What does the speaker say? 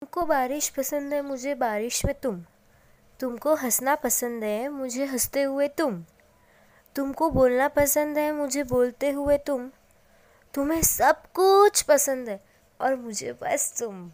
तुमको बारिश पसंद है, मुझे बारिश में तुम। तुमको हंसना पसंद है, मुझे हँसते हुए तुम। तुमको बोलना पसंद है, मुझे बोलते हुए तुम। तुम्हें सब कुछ पसंद है और मुझे बस तुम।